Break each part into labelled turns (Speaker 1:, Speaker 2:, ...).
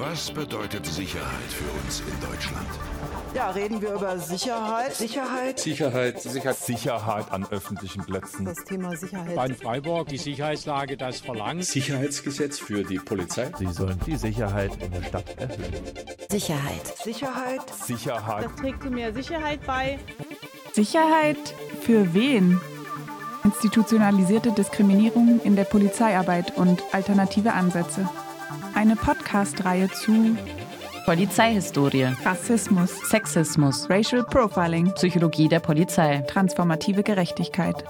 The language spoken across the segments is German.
Speaker 1: Was bedeutet Sicherheit für uns in Deutschland?
Speaker 2: Ja, reden wir über Sicherheit.
Speaker 3: Sicherheit.
Speaker 4: Sicherheit.
Speaker 5: Sicherheit. Sicherheit an öffentlichen Plätzen.
Speaker 2: Das Thema Sicherheit.
Speaker 6: Bei Freiburg, die Sicherheitslage das verlangt.
Speaker 4: Sicherheitsgesetz für die Polizei.
Speaker 7: Sie sollen die Sicherheit in der Stadt erhöhen.
Speaker 3: Sicherheit.
Speaker 2: Sicherheit.
Speaker 5: Sicherheit.
Speaker 8: Das trägt zu mehr Sicherheit bei.
Speaker 9: Sicherheit für wen? Institutionalisierte Diskriminierung in der Polizeiarbeit und alternative Ansätze. Eine Podcast-Reihe zu
Speaker 10: Polizeihistorie,
Speaker 9: Rassismus,
Speaker 10: Sexismus,
Speaker 9: Racial Profiling,
Speaker 10: Psychologie der Polizei,
Speaker 9: transformative Gerechtigkeit.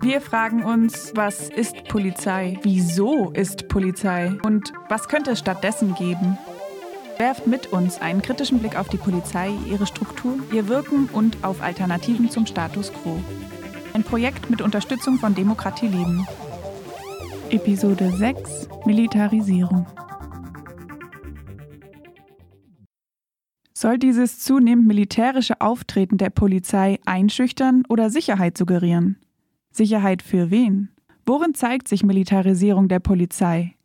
Speaker 9: Wir fragen uns, was ist Polizei? Wieso ist Polizei? Und was könnte es stattdessen geben? Werft mit uns einen kritischen Blick auf die Polizei, ihre Struktur, ihr Wirken und auf Alternativen zum Status quo. Ein Projekt mit Unterstützung von Demokratie Leben. Episode 6 Militarisierung. Soll dieses zunehmend militärische Auftreten der Polizei einschüchtern oder Sicherheit suggerieren? Sicherheit für wen? Worin zeigt sich Militarisierung der Polizei?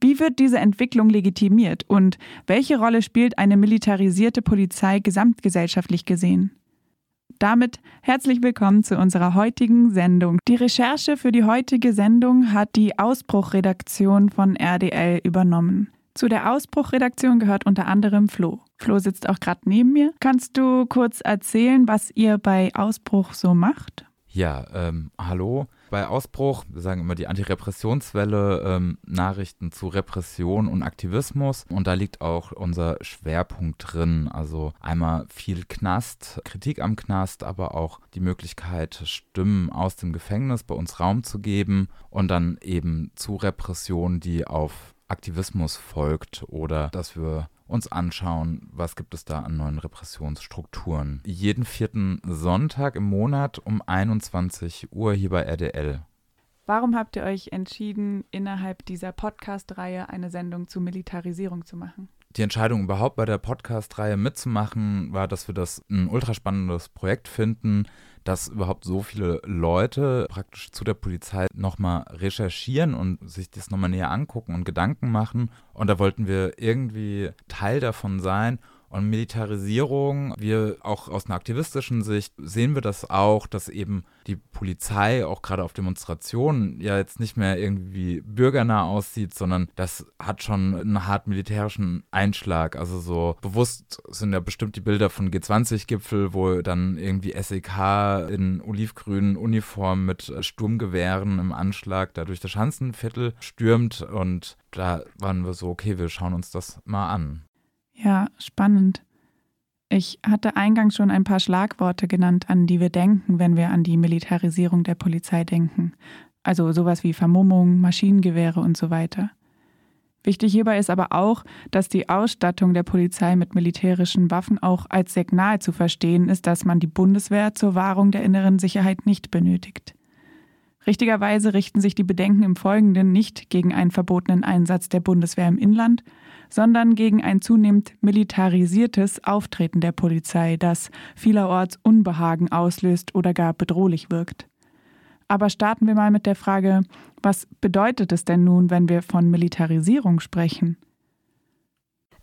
Speaker 9: Wie wird diese Entwicklung legitimiert und welche Rolle spielt eine militarisierte Polizei gesamtgesellschaftlich gesehen? Damit herzlich willkommen zu unserer heutigen Sendung. Die Recherche für die heutige Sendung hat die Ausbruchredaktion von RDL übernommen. Zu der Ausbruchredaktion gehört unter anderem Flo. Flo sitzt auch gerade neben mir. Kannst du kurz erzählen, was ihr bei Ausbruch so macht?
Speaker 11: Ja, ähm, hallo. Bei Ausbruch, wir sagen immer die Antirepressionswelle, ähm, Nachrichten zu Repression und Aktivismus. Und da liegt auch unser Schwerpunkt drin. Also einmal viel Knast, Kritik am Knast, aber auch die Möglichkeit, Stimmen aus dem Gefängnis bei uns Raum zu geben und dann eben zu Repression, die auf Aktivismus folgt oder dass wir uns anschauen, was gibt es da an neuen Repressionsstrukturen. Jeden vierten Sonntag im Monat um 21 Uhr hier bei RDL.
Speaker 9: Warum habt ihr euch entschieden, innerhalb dieser Podcast-Reihe eine Sendung zu Militarisierung zu machen?
Speaker 11: Die Entscheidung, überhaupt bei der Podcast-Reihe mitzumachen, war, dass wir das ein ultraspannendes Projekt finden, dass überhaupt so viele Leute praktisch zu der Polizei nochmal recherchieren und sich das nochmal näher angucken und Gedanken machen. Und da wollten wir irgendwie Teil davon sein und Militarisierung, wir auch aus einer aktivistischen Sicht sehen wir das auch, dass eben die Polizei auch gerade auf Demonstrationen ja jetzt nicht mehr irgendwie bürgernah aussieht, sondern das hat schon einen hart militärischen Einschlag. Also so bewusst sind ja bestimmt die Bilder von G20-Gipfel, wo dann irgendwie SEK in olivgrünen Uniformen mit Sturmgewehren im Anschlag da durch das Schanzenviertel stürmt und da waren wir so, okay, wir schauen uns das mal an.
Speaker 9: Ja, spannend. Ich hatte eingangs schon ein paar Schlagworte genannt, an die wir denken, wenn wir an die Militarisierung der Polizei denken. Also sowas wie Vermummung, Maschinengewehre und so weiter. Wichtig hierbei ist aber auch, dass die Ausstattung der Polizei mit militärischen Waffen auch als Signal zu verstehen ist, dass man die Bundeswehr zur Wahrung der inneren Sicherheit nicht benötigt. Richtigerweise richten sich die Bedenken im Folgenden nicht gegen einen verbotenen Einsatz der Bundeswehr im Inland, sondern gegen ein zunehmend militarisiertes Auftreten der Polizei, das vielerorts Unbehagen auslöst oder gar bedrohlich wirkt. Aber starten wir mal mit der Frage, was bedeutet es denn nun, wenn wir von Militarisierung sprechen?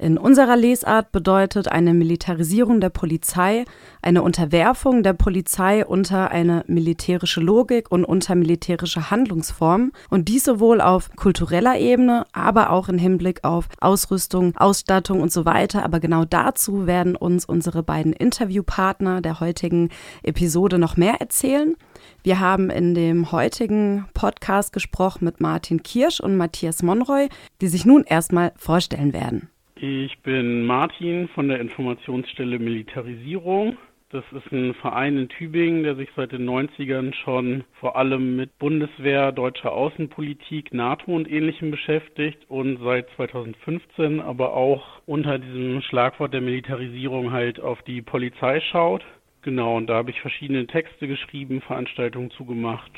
Speaker 12: In unserer Lesart bedeutet eine Militarisierung der Polizei eine Unterwerfung der Polizei unter eine militärische Logik und unter militärische Handlungsformen und dies sowohl auf kultureller Ebene, aber auch im Hinblick auf Ausrüstung, Ausstattung und so weiter. Aber genau dazu werden uns unsere beiden Interviewpartner der heutigen Episode noch mehr erzählen. Wir haben in dem heutigen Podcast gesprochen mit Martin Kirsch und Matthias Monroy, die sich nun erstmal vorstellen werden.
Speaker 13: Ich bin Martin von der Informationsstelle Militarisierung. Das ist ein Verein in Tübingen, der sich seit den 90ern schon vor allem mit Bundeswehr, deutscher Außenpolitik, NATO und ähnlichem beschäftigt und seit 2015 aber auch unter diesem Schlagwort der Militarisierung halt auf die Polizei schaut. Genau, und da habe ich verschiedene Texte geschrieben, Veranstaltungen zugemacht.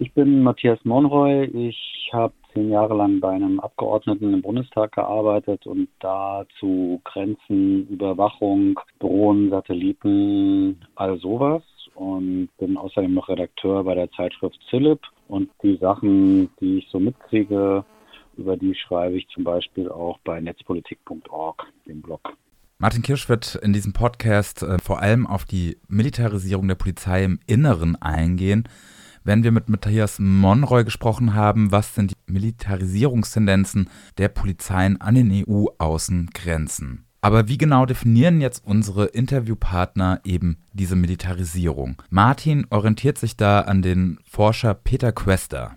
Speaker 14: Ich bin Matthias Monroy. Ich habe zehn Jahre lang bei einem Abgeordneten im Bundestag gearbeitet und da zu Grenzen, Überwachung, Drohnen, Satelliten, all sowas und bin außerdem noch Redakteur bei der Zeitschrift Zillip und die Sachen, die ich so mitkriege, über die schreibe ich zum Beispiel auch bei netzpolitik.org, dem Blog.
Speaker 11: Martin Kirsch wird in diesem Podcast äh, vor allem auf die Militarisierung der Polizei im Inneren eingehen. Wenn wir mit Matthias Monroy gesprochen haben, was sind die Militarisierungstendenzen der Polizeien an den EU-Außengrenzen? Aber wie genau definieren jetzt unsere Interviewpartner eben diese Militarisierung? Martin orientiert sich da an den Forscher Peter Quester.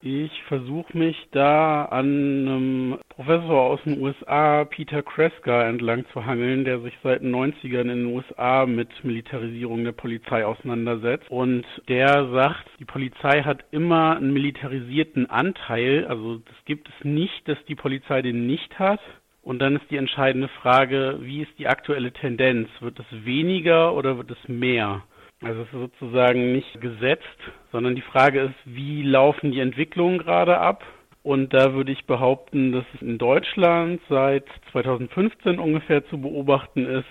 Speaker 13: Ich versuche mich da an einem Professor aus den USA, Peter Kreska, entlang zu hangeln, der sich seit den 90ern in den USA mit Militarisierung der Polizei auseinandersetzt. Und der sagt, die Polizei hat immer einen militarisierten Anteil. Also das gibt es nicht, dass die Polizei den nicht hat. Und dann ist die entscheidende Frage, wie ist die aktuelle Tendenz? Wird es weniger oder wird es mehr? Also es ist sozusagen nicht gesetzt, sondern die Frage ist, wie laufen die Entwicklungen gerade ab? Und da würde ich behaupten, dass es in Deutschland seit 2015 ungefähr zu beobachten ist,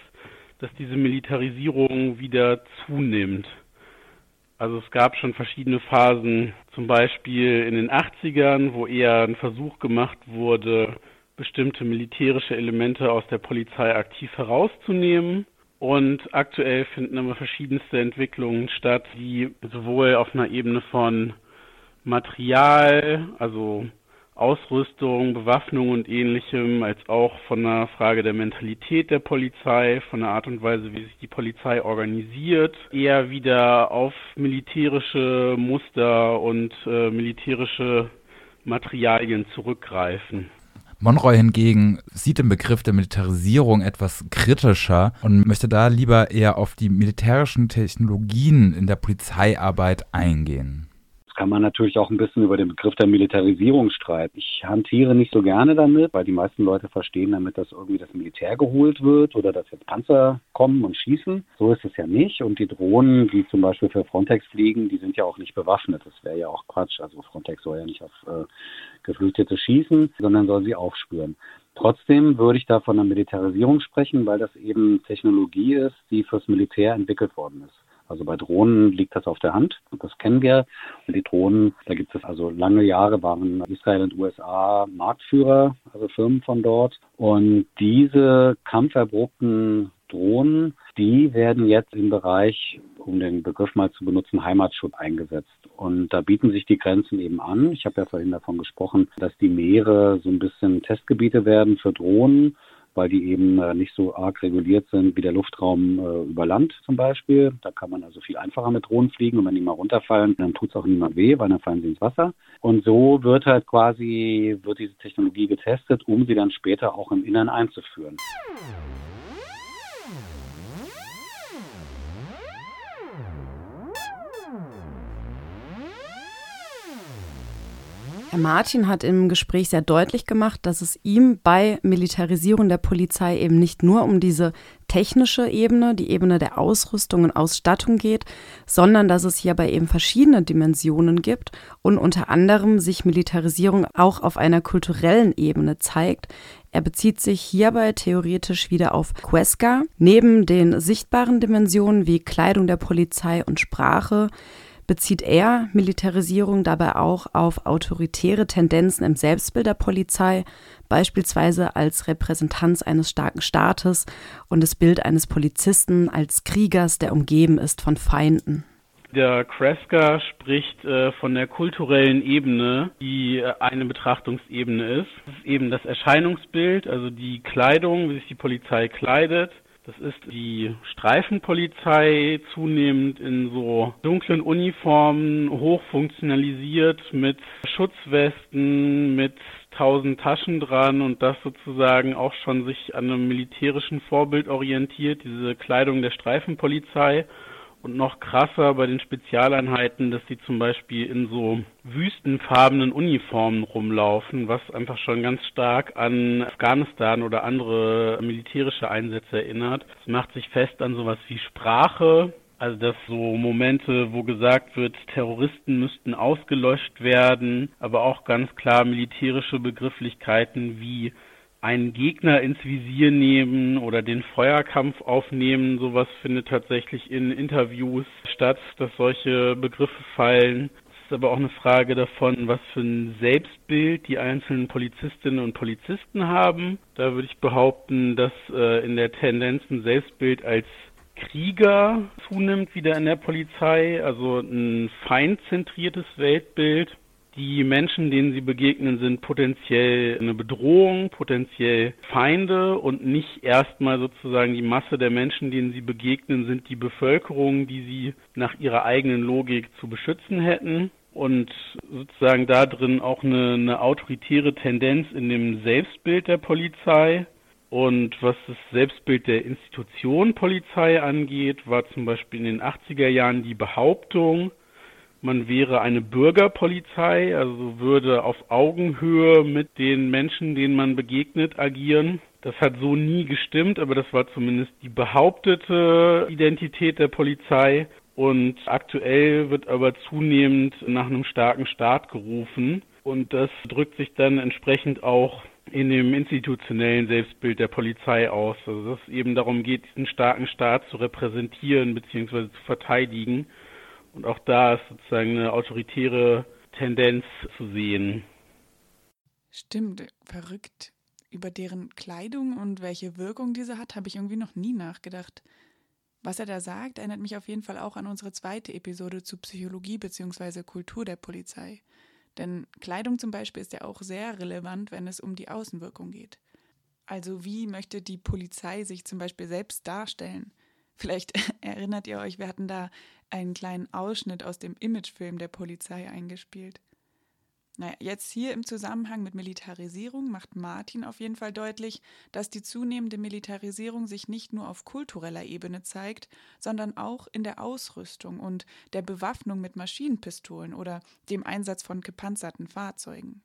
Speaker 13: dass diese Militarisierung wieder zunimmt. Also es gab schon verschiedene Phasen, zum Beispiel in den 80ern, wo eher ein Versuch gemacht wurde, bestimmte militärische Elemente aus der Polizei aktiv herauszunehmen. Und aktuell finden immer verschiedenste Entwicklungen statt, die sowohl auf einer Ebene von Material, also Ausrüstung, Bewaffnung und ähnlichem, als auch von einer Frage der Mentalität der Polizei, von der Art und Weise, wie sich die Polizei organisiert, eher wieder auf militärische Muster und äh, militärische Materialien zurückgreifen.
Speaker 11: Monroy hingegen sieht den Begriff der Militarisierung etwas kritischer und möchte da lieber eher auf die militärischen Technologien in der Polizeiarbeit eingehen
Speaker 14: kann man natürlich auch ein bisschen über den Begriff der Militarisierung streiten. Ich hantiere nicht so gerne damit, weil die meisten Leute verstehen damit, dass irgendwie das Militär geholt wird oder dass jetzt Panzer kommen und schießen. So ist es ja nicht. Und die Drohnen, die zum Beispiel für Frontex fliegen, die sind ja auch nicht bewaffnet. Das wäre ja auch Quatsch. Also Frontex soll ja nicht auf äh, Geflüchtete schießen, sondern soll sie aufspüren. Trotzdem würde ich da von einer Militarisierung sprechen, weil das eben Technologie ist, die fürs Militär entwickelt worden ist. Also bei Drohnen liegt das auf der Hand. Das kennen wir. Und die Drohnen, da gibt es also lange Jahre waren Israel und USA Marktführer, also Firmen von dort. Und diese kampferprobten Drohnen, die werden jetzt im Bereich, um den Begriff mal zu benutzen, Heimatschutz eingesetzt. Und da bieten sich die Grenzen eben an. Ich habe ja vorhin davon gesprochen, dass die Meere so ein bisschen Testgebiete werden für Drohnen weil die eben äh, nicht so arg reguliert sind wie der Luftraum äh, über Land zum Beispiel. Da kann man also viel einfacher mit Drohnen fliegen und wenn die mal runterfallen, dann tut es auch niemand weh, weil dann fallen sie ins Wasser. Und so wird halt quasi, wird diese Technologie getestet, um sie dann später auch im Innern einzuführen.
Speaker 12: Martin hat im Gespräch sehr deutlich gemacht, dass es ihm bei Militarisierung der Polizei eben nicht nur um diese technische Ebene, die Ebene der Ausrüstung und Ausstattung geht, sondern dass es hierbei eben verschiedene Dimensionen gibt und unter anderem sich Militarisierung auch auf einer kulturellen Ebene zeigt. Er bezieht sich hierbei theoretisch wieder auf Quesca. Neben den sichtbaren Dimensionen wie Kleidung der Polizei und Sprache bezieht er Militarisierung dabei auch auf autoritäre Tendenzen im Selbstbild der Polizei, beispielsweise als Repräsentanz eines starken Staates und das Bild eines Polizisten als Kriegers, der umgeben ist von Feinden.
Speaker 13: Der Kreska spricht äh, von der kulturellen Ebene, die äh, eine Betrachtungsebene ist. Das ist eben das Erscheinungsbild, also die Kleidung, wie sich die Polizei kleidet, das ist die Streifenpolizei zunehmend in so dunklen Uniformen, hochfunktionalisiert mit Schutzwesten, mit tausend Taschen dran und das sozusagen auch schon sich an einem militärischen Vorbild orientiert, diese Kleidung der Streifenpolizei. Und noch krasser bei den Spezialeinheiten, dass sie zum Beispiel in so wüstenfarbenen Uniformen rumlaufen, was einfach schon ganz stark an Afghanistan oder andere militärische Einsätze erinnert. Es macht sich fest an sowas wie Sprache, also dass so Momente, wo gesagt wird, Terroristen müssten ausgelöscht werden, aber auch ganz klar militärische Begrifflichkeiten wie einen Gegner ins Visier nehmen oder den Feuerkampf aufnehmen. Sowas findet tatsächlich in Interviews statt, dass solche Begriffe fallen. Es ist aber auch eine Frage davon, was für ein Selbstbild die einzelnen Polizistinnen und Polizisten haben. Da würde ich behaupten, dass äh, in der Tendenz ein Selbstbild als Krieger zunimmt wieder in der Polizei, also ein feindzentriertes Weltbild die Menschen, denen sie begegnen, sind potenziell eine Bedrohung, potenziell Feinde und nicht erstmal sozusagen die Masse der Menschen, denen sie begegnen, sind die Bevölkerung, die sie nach ihrer eigenen Logik zu beschützen hätten. Und sozusagen da drin auch eine, eine autoritäre Tendenz in dem Selbstbild der Polizei. Und was das Selbstbild der Institution Polizei angeht, war zum Beispiel in den 80er Jahren die Behauptung, man wäre eine Bürgerpolizei, also würde auf Augenhöhe mit den Menschen, denen man begegnet, agieren. Das hat so nie gestimmt, aber das war zumindest die behauptete Identität der Polizei. Und aktuell wird aber zunehmend nach einem starken Staat gerufen. Und das drückt sich dann entsprechend auch in dem institutionellen Selbstbild der Polizei aus. Also dass es eben darum geht, diesen starken Staat zu repräsentieren bzw. zu verteidigen. Und auch da ist sozusagen eine autoritäre Tendenz zu sehen.
Speaker 9: Stimmt, verrückt. Über deren Kleidung und welche Wirkung diese hat, habe ich irgendwie noch nie nachgedacht. Was er da sagt, erinnert mich auf jeden Fall auch an unsere zweite Episode zu Psychologie bzw. Kultur der Polizei. Denn Kleidung zum Beispiel ist ja auch sehr relevant, wenn es um die Außenwirkung geht. Also wie möchte die Polizei sich zum Beispiel selbst darstellen? Vielleicht erinnert ihr euch, wir hatten da einen kleinen Ausschnitt aus dem Imagefilm der Polizei eingespielt. Naja, jetzt hier im Zusammenhang mit Militarisierung macht Martin auf jeden Fall deutlich, dass die zunehmende Militarisierung sich nicht nur auf kultureller Ebene zeigt, sondern auch in der Ausrüstung und der Bewaffnung mit Maschinenpistolen oder dem Einsatz von gepanzerten Fahrzeugen.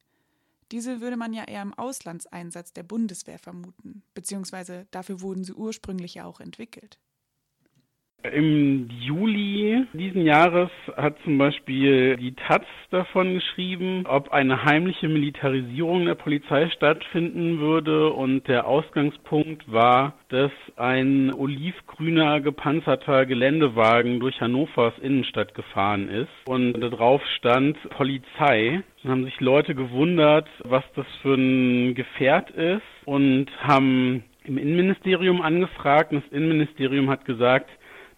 Speaker 9: Diese würde man ja eher im Auslandseinsatz der Bundeswehr vermuten, beziehungsweise dafür wurden sie ursprünglich ja auch entwickelt.
Speaker 13: Im Juli diesen Jahres hat zum Beispiel die Taz davon geschrieben, ob eine heimliche Militarisierung der Polizei stattfinden würde. Und der Ausgangspunkt war, dass ein olivgrüner gepanzerter Geländewagen durch Hannovers Innenstadt gefahren ist. Und darauf stand Polizei. Dann haben sich Leute gewundert, was das für ein Gefährt ist. Und haben im Innenministerium angefragt. Und das Innenministerium hat gesagt,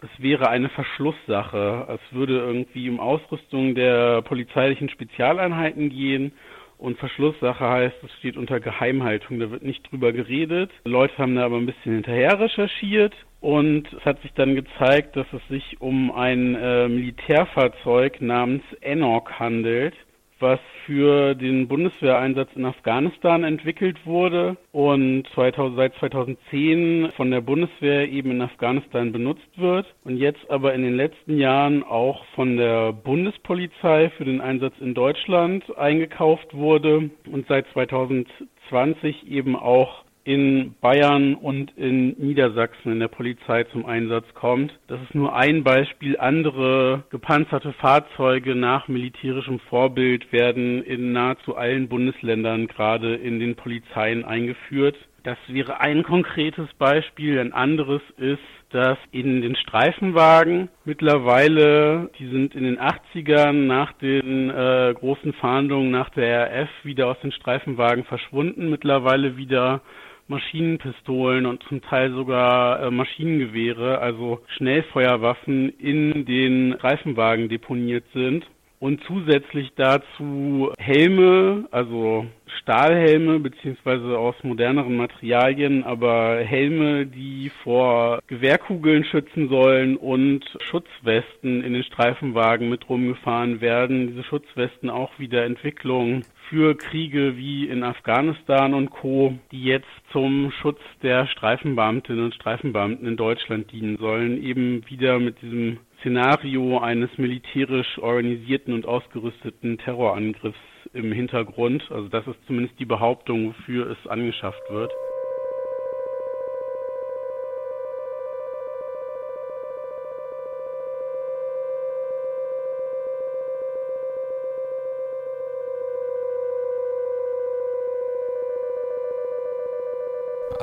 Speaker 13: es wäre eine Verschlusssache. Es würde irgendwie um Ausrüstung der polizeilichen Spezialeinheiten gehen. Und Verschlusssache heißt, es steht unter Geheimhaltung, da wird nicht drüber geredet. Leute haben da aber ein bisschen hinterher recherchiert und es hat sich dann gezeigt, dass es sich um ein äh, Militärfahrzeug namens Enoch handelt was für den Bundeswehreinsatz in Afghanistan entwickelt wurde und 2000, seit 2010 von der Bundeswehr eben in Afghanistan benutzt wird und jetzt aber in den letzten Jahren auch von der Bundespolizei für den Einsatz in Deutschland eingekauft wurde und seit 2020 eben auch in Bayern und in Niedersachsen in der Polizei zum Einsatz kommt. Das ist nur ein Beispiel. Andere gepanzerte Fahrzeuge nach militärischem Vorbild werden in nahezu allen Bundesländern gerade in den Polizeien eingeführt. Das wäre ein konkretes Beispiel. Ein anderes ist, dass in den Streifenwagen mittlerweile, die sind in den 80ern nach den äh, großen Fahndungen nach der RF wieder aus den Streifenwagen verschwunden, mittlerweile wieder Maschinenpistolen und zum Teil sogar äh, Maschinengewehre, also Schnellfeuerwaffen in den Reifenwagen deponiert sind und zusätzlich dazu Helme, also Stahlhelme beziehungsweise aus moderneren Materialien, aber Helme, die vor Gewehrkugeln schützen sollen und Schutzwesten in den Streifenwagen mit rumgefahren werden. Diese Schutzwesten auch wieder Entwicklung für Kriege wie in Afghanistan und Co., die jetzt zum Schutz der Streifenbeamtinnen und Streifenbeamten in Deutschland dienen sollen, eben wieder mit diesem Szenario eines militärisch organisierten und ausgerüsteten Terrorangriffs im Hintergrund. Also das ist zumindest die Behauptung, wofür es angeschafft wird.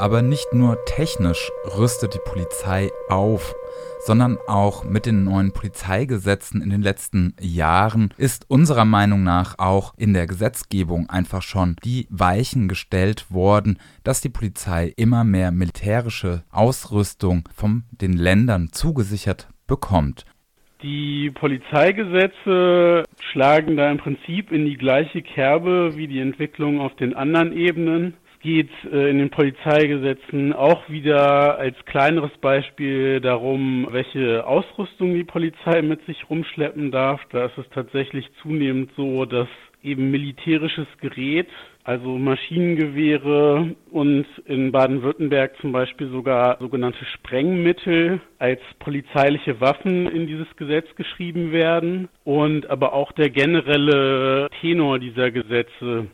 Speaker 11: Aber nicht nur technisch rüstet die Polizei auf, sondern auch mit den neuen Polizeigesetzen in den letzten Jahren ist unserer Meinung nach auch in der Gesetzgebung einfach schon die Weichen gestellt worden, dass die Polizei immer mehr militärische Ausrüstung von den Ländern zugesichert bekommt.
Speaker 13: Die Polizeigesetze schlagen da im Prinzip in die gleiche Kerbe wie die Entwicklung auf den anderen Ebenen. Geht äh, in den Polizeigesetzen auch wieder als kleineres Beispiel darum, welche Ausrüstung die Polizei mit sich rumschleppen darf. Da ist es tatsächlich zunehmend so, dass eben militärisches Gerät also Maschinengewehre und in Baden-Württemberg zum Beispiel sogar sogenannte Sprengmittel als polizeiliche Waffen in dieses Gesetz geschrieben werden und aber auch der generelle Tenor dieser Gesetze,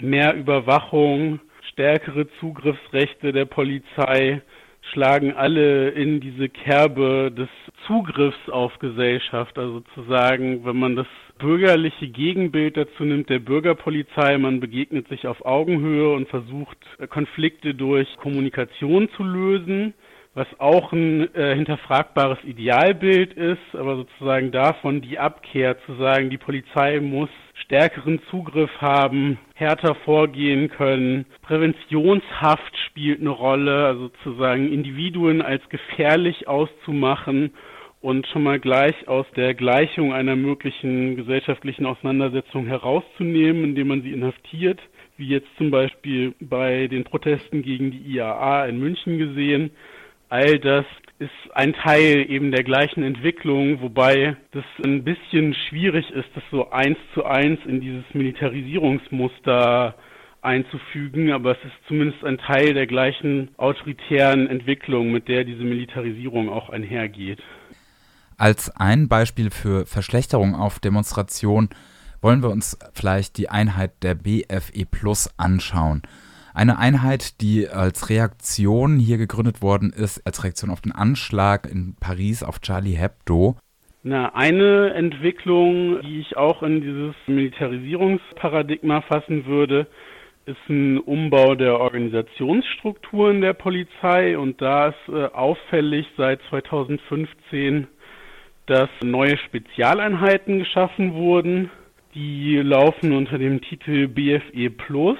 Speaker 13: mehr Überwachung, stärkere Zugriffsrechte der Polizei, schlagen alle in diese Kerbe des Zugriffs auf Gesellschaft. Also zu sagen, wenn man das bürgerliche Gegenbild dazu nimmt der Bürgerpolizei, man begegnet sich auf Augenhöhe und versucht Konflikte durch Kommunikation zu lösen, was auch ein äh, hinterfragbares Idealbild ist, aber sozusagen davon die Abkehr zu sagen, die Polizei muss stärkeren Zugriff haben, härter vorgehen können. Präventionshaft spielt eine Rolle, also sozusagen Individuen als gefährlich auszumachen und schon mal gleich aus der Gleichung einer möglichen gesellschaftlichen Auseinandersetzung herauszunehmen, indem man sie inhaftiert, wie jetzt zum Beispiel bei den Protesten gegen die IAA in München gesehen. All das ist ein Teil eben der gleichen Entwicklung, wobei das ein bisschen schwierig ist, das so eins zu eins in dieses Militarisierungsmuster einzufügen, aber es ist zumindest ein Teil der gleichen autoritären Entwicklung, mit der diese Militarisierung auch einhergeht.
Speaker 11: Als ein Beispiel für Verschlechterung auf Demonstrationen wollen wir uns vielleicht die Einheit der BFE Plus anschauen. Eine Einheit, die als Reaktion hier gegründet worden ist, als Reaktion auf den Anschlag in Paris auf Charlie Hebdo.
Speaker 13: Na, eine Entwicklung, die ich auch in dieses Militarisierungsparadigma fassen würde, ist ein Umbau der Organisationsstrukturen der Polizei und da ist äh, auffällig seit 2015, dass neue Spezialeinheiten geschaffen wurden. Die laufen unter dem Titel BFE Plus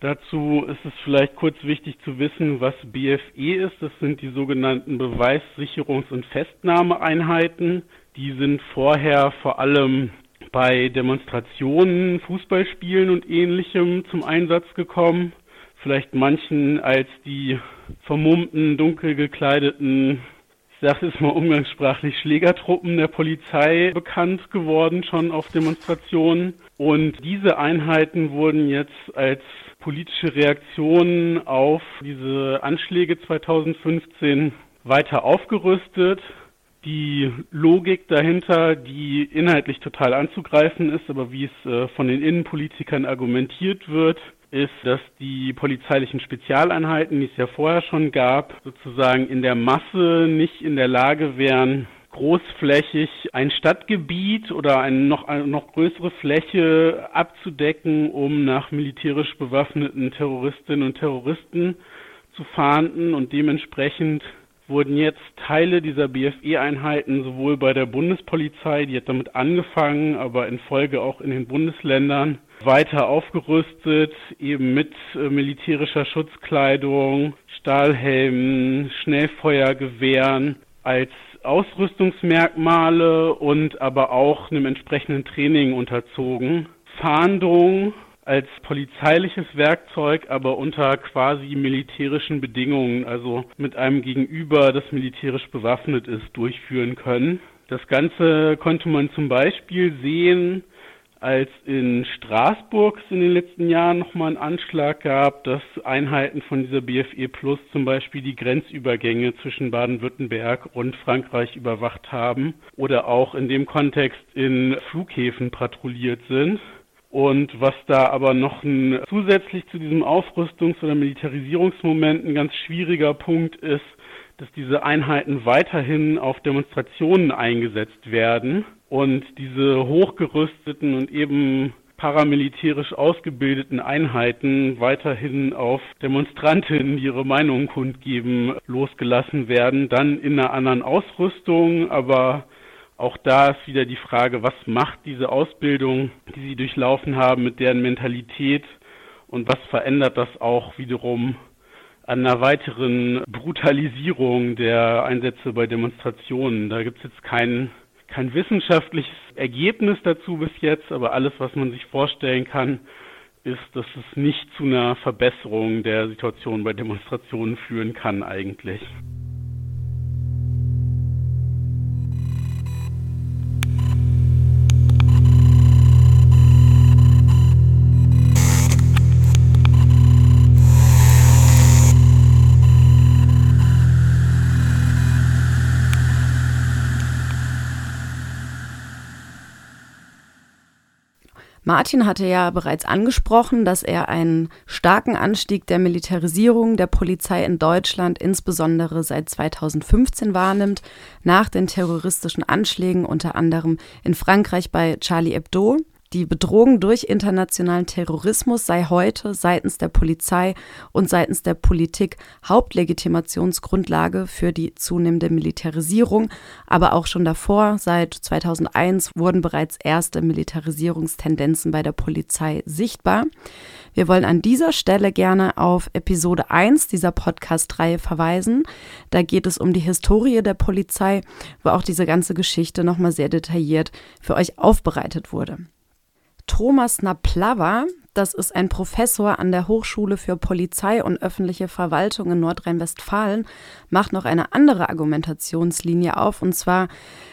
Speaker 13: Dazu ist es vielleicht kurz wichtig zu wissen, was BFE ist. Das sind die sogenannten Beweissicherungs- und Festnahmeeinheiten. Die sind vorher vor allem bei Demonstrationen, Fußballspielen und ähnlichem zum Einsatz gekommen. Vielleicht manchen als die vermummten, dunkel gekleideten, ich sage es mal umgangssprachlich, Schlägertruppen der Polizei bekannt geworden, schon auf Demonstrationen. Und diese Einheiten wurden jetzt als politische Reaktionen auf diese Anschläge 2015 weiter aufgerüstet. Die Logik dahinter, die inhaltlich total anzugreifen ist, aber wie es äh, von den Innenpolitikern argumentiert wird, ist, dass die polizeilichen Spezialeinheiten, die es ja vorher schon gab, sozusagen in der Masse nicht in der Lage wären, großflächig ein Stadtgebiet oder eine noch, eine noch größere Fläche abzudecken, um nach militärisch bewaffneten Terroristinnen und Terroristen zu fahnden. Und dementsprechend wurden jetzt Teile dieser BFE-Einheiten sowohl bei der Bundespolizei, die hat damit angefangen, aber in Folge auch in den Bundesländern weiter aufgerüstet, eben mit äh, militärischer Schutzkleidung, Stahlhelmen, Schnellfeuergewehren als Ausrüstungsmerkmale und aber auch einem entsprechenden Training unterzogen. Fahndung als polizeiliches Werkzeug, aber unter quasi militärischen Bedingungen, also mit einem Gegenüber, das militärisch bewaffnet ist, durchführen können. Das Ganze konnte man zum Beispiel sehen als in Straßburg es in den letzten Jahren nochmal einen Anschlag gab, dass Einheiten von dieser BFE Plus zum Beispiel die Grenzübergänge zwischen Baden-Württemberg und Frankreich überwacht haben oder auch in dem Kontext in Flughäfen patrouilliert sind. Und was da aber noch ein, zusätzlich zu diesem Aufrüstungs- oder Militarisierungsmoment ein ganz schwieriger Punkt ist, dass diese Einheiten weiterhin auf Demonstrationen eingesetzt werden und diese hochgerüsteten und eben paramilitärisch ausgebildeten Einheiten weiterhin auf Demonstrantinnen, die ihre Meinung kundgeben, losgelassen werden, dann in einer anderen Ausrüstung, aber auch da ist wieder die Frage, was macht diese Ausbildung, die sie durchlaufen haben, mit deren Mentalität und was verändert das auch wiederum an einer weiteren Brutalisierung der Einsätze bei Demonstrationen. Da gibt es jetzt kein, kein wissenschaftliches Ergebnis dazu bis jetzt, aber alles, was man sich vorstellen kann, ist, dass es nicht zu einer Verbesserung der Situation bei Demonstrationen führen kann eigentlich.
Speaker 12: Martin hatte ja bereits angesprochen, dass er einen starken Anstieg der Militarisierung der Polizei in Deutschland insbesondere seit 2015 wahrnimmt, nach den terroristischen Anschlägen unter anderem in Frankreich bei Charlie Hebdo die Bedrohung durch internationalen Terrorismus sei heute seitens der Polizei und seitens der Politik Hauptlegitimationsgrundlage für die zunehmende Militarisierung. Aber auch schon davor, seit 2001, wurden bereits erste Militarisierungstendenzen bei der Polizei sichtbar. Wir wollen an dieser Stelle gerne auf Episode 1 dieser Podcast-Reihe verweisen. Da geht es um die Historie der Polizei, wo auch diese ganze Geschichte nochmal sehr detailliert für euch aufbereitet wurde. Thomas Naplava, das ist ein Professor an der Hochschule für Polizei und öffentliche Verwaltung in Nordrhein-Westfalen, macht noch eine andere Argumentationslinie auf, und zwar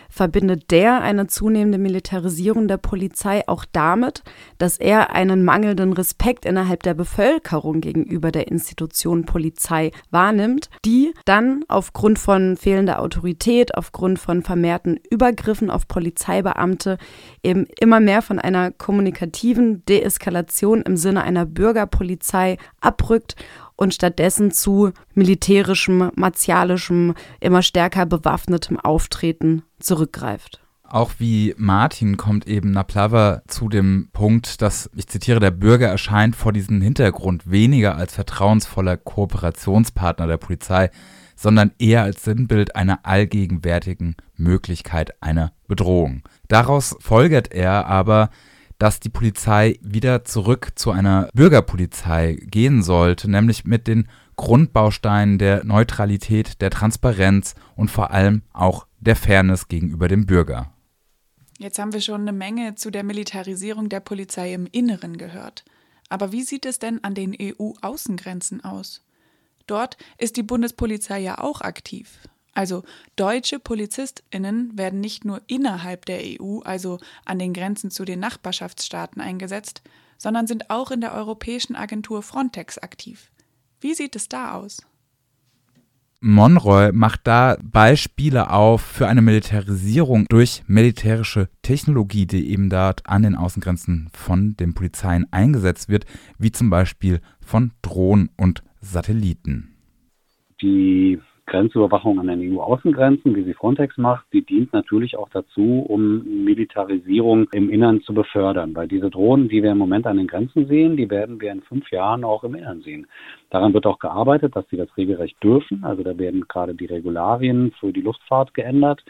Speaker 12: verbindet der eine zunehmende Militarisierung der Polizei auch damit, dass er einen mangelnden Respekt innerhalb der Bevölkerung gegenüber der Institution Polizei wahrnimmt, die dann aufgrund von fehlender Autorität, aufgrund von vermehrten Übergriffen auf Polizeibeamte eben immer mehr von einer kommunikativen Deeskalation im Sinne einer Bürgerpolizei abrückt und stattdessen zu militärischem, martialischem, immer stärker bewaffnetem Auftreten zurückgreift.
Speaker 11: Auch wie Martin kommt eben Naplava zu dem Punkt, dass, ich zitiere, der Bürger erscheint vor diesem Hintergrund weniger als vertrauensvoller Kooperationspartner der Polizei, sondern eher als Sinnbild einer allgegenwärtigen Möglichkeit einer Bedrohung. Daraus folgert er aber, dass die Polizei wieder zurück zu einer Bürgerpolizei gehen sollte, nämlich mit den Grundbausteinen der Neutralität, der Transparenz und vor allem auch der Fairness gegenüber dem Bürger.
Speaker 9: Jetzt haben wir schon eine Menge zu der Militarisierung der Polizei im Inneren gehört. Aber wie sieht es denn an den EU-Außengrenzen aus? Dort ist die Bundespolizei ja auch aktiv. Also deutsche Polizistinnen werden nicht nur innerhalb der EU, also an den Grenzen zu den Nachbarschaftsstaaten eingesetzt, sondern sind auch in der europäischen Agentur Frontex aktiv. Wie sieht es da aus?
Speaker 11: Monroy macht da Beispiele auf für eine Militarisierung durch militärische Technologie, die eben dort an den Außengrenzen von den Polizeien eingesetzt wird, wie zum Beispiel von Drohnen und Satelliten.
Speaker 14: Die Grenzüberwachung an den EU-Außengrenzen, wie sie Frontex macht, die dient natürlich auch dazu, um Militarisierung im Innern zu befördern. Weil diese Drohnen, die wir im Moment an den Grenzen sehen, die werden wir in fünf Jahren auch im Innern sehen. Daran wird auch gearbeitet, dass sie das regelrecht dürfen. Also da werden gerade die Regularien für die Luftfahrt geändert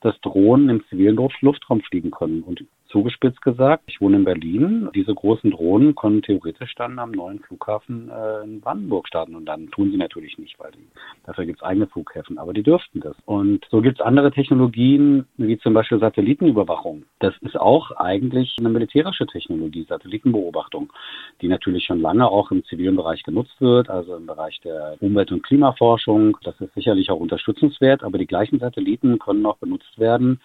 Speaker 14: dass Drohnen im zivilen Luftraum fliegen können. Und zugespitzt gesagt, ich wohne in Berlin. Diese großen Drohnen können theoretisch dann am neuen Flughafen äh, in Brandenburg starten. Und dann tun sie natürlich nicht, weil die, dafür gibt es eigene Flughäfen. Aber die dürften das. Und so gibt es andere Technologien, wie zum Beispiel Satellitenüberwachung. Das ist auch eigentlich eine militärische Technologie, Satellitenbeobachtung, die natürlich schon lange auch im zivilen Bereich genutzt wird, also im Bereich der Umwelt- und Klimaforschung. Das ist sicherlich auch unterstützenswert, aber die gleichen Satelliten können auch benutzt werden,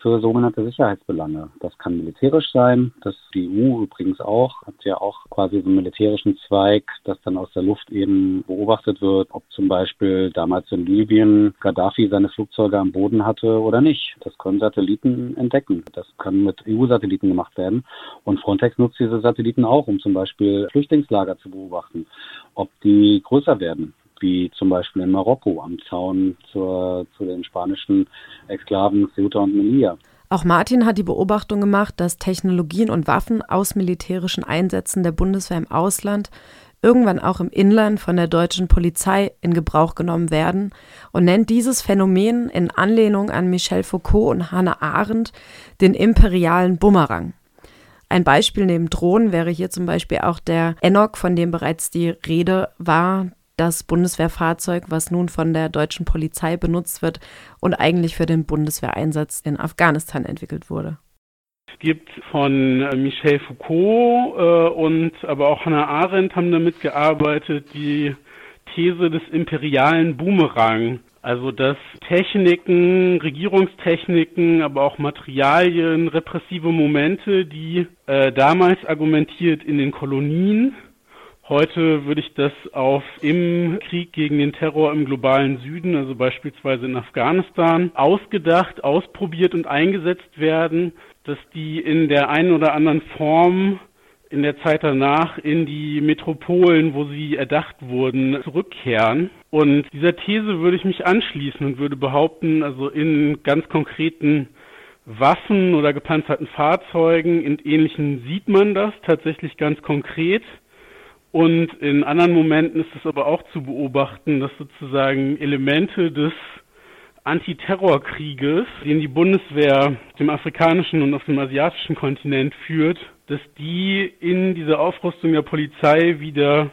Speaker 14: für sogenannte Sicherheitsbelange. Das kann militärisch sein. Das die EU übrigens auch hat ja auch quasi so einen militärischen Zweig, das dann aus der Luft eben beobachtet wird, ob zum Beispiel damals in Libyen Gaddafi seine Flugzeuge am Boden hatte oder nicht. Das können Satelliten entdecken. Das kann mit EU-Satelliten gemacht werden. Und Frontex nutzt diese Satelliten auch, um zum Beispiel Flüchtlingslager zu beobachten, ob die größer werden wie zum Beispiel in Marokko am Zaun zur, zu den spanischen Exklaven Ceuta und Melilla.
Speaker 12: Auch Martin hat die Beobachtung gemacht, dass Technologien und Waffen aus militärischen Einsätzen der Bundeswehr im Ausland irgendwann auch im Inland von der deutschen Polizei in Gebrauch genommen werden und nennt dieses Phänomen in Anlehnung an Michel Foucault und Hannah Arendt den imperialen Bumerang. Ein Beispiel neben Drohnen wäre hier zum Beispiel auch der Enoch, von dem bereits die Rede war, das Bundeswehrfahrzeug, was nun von der deutschen Polizei benutzt wird und eigentlich für den Bundeswehreinsatz in Afghanistan entwickelt wurde.
Speaker 13: Es gibt von äh, Michel Foucault äh, und aber auch Hannah Arendt haben damit gearbeitet, die These des imperialen Boomerang. Also dass Techniken, Regierungstechniken, aber auch Materialien, repressive Momente, die äh, damals argumentiert in den Kolonien Heute würde ich das auf im Krieg gegen den Terror im globalen Süden, also beispielsweise in Afghanistan, ausgedacht, ausprobiert und eingesetzt werden, dass die in der einen oder anderen Form in der Zeit danach in die Metropolen, wo sie erdacht wurden, zurückkehren. Und dieser These würde ich mich anschließen und würde behaupten, also in ganz konkreten Waffen oder gepanzerten Fahrzeugen und ähnlichen sieht man das tatsächlich ganz konkret. Und in anderen Momenten ist es aber auch zu beobachten, dass sozusagen Elemente des Antiterrorkrieges, den die Bundeswehr auf dem afrikanischen und auf dem asiatischen Kontinent führt, dass die in diese Aufrüstung der Polizei wieder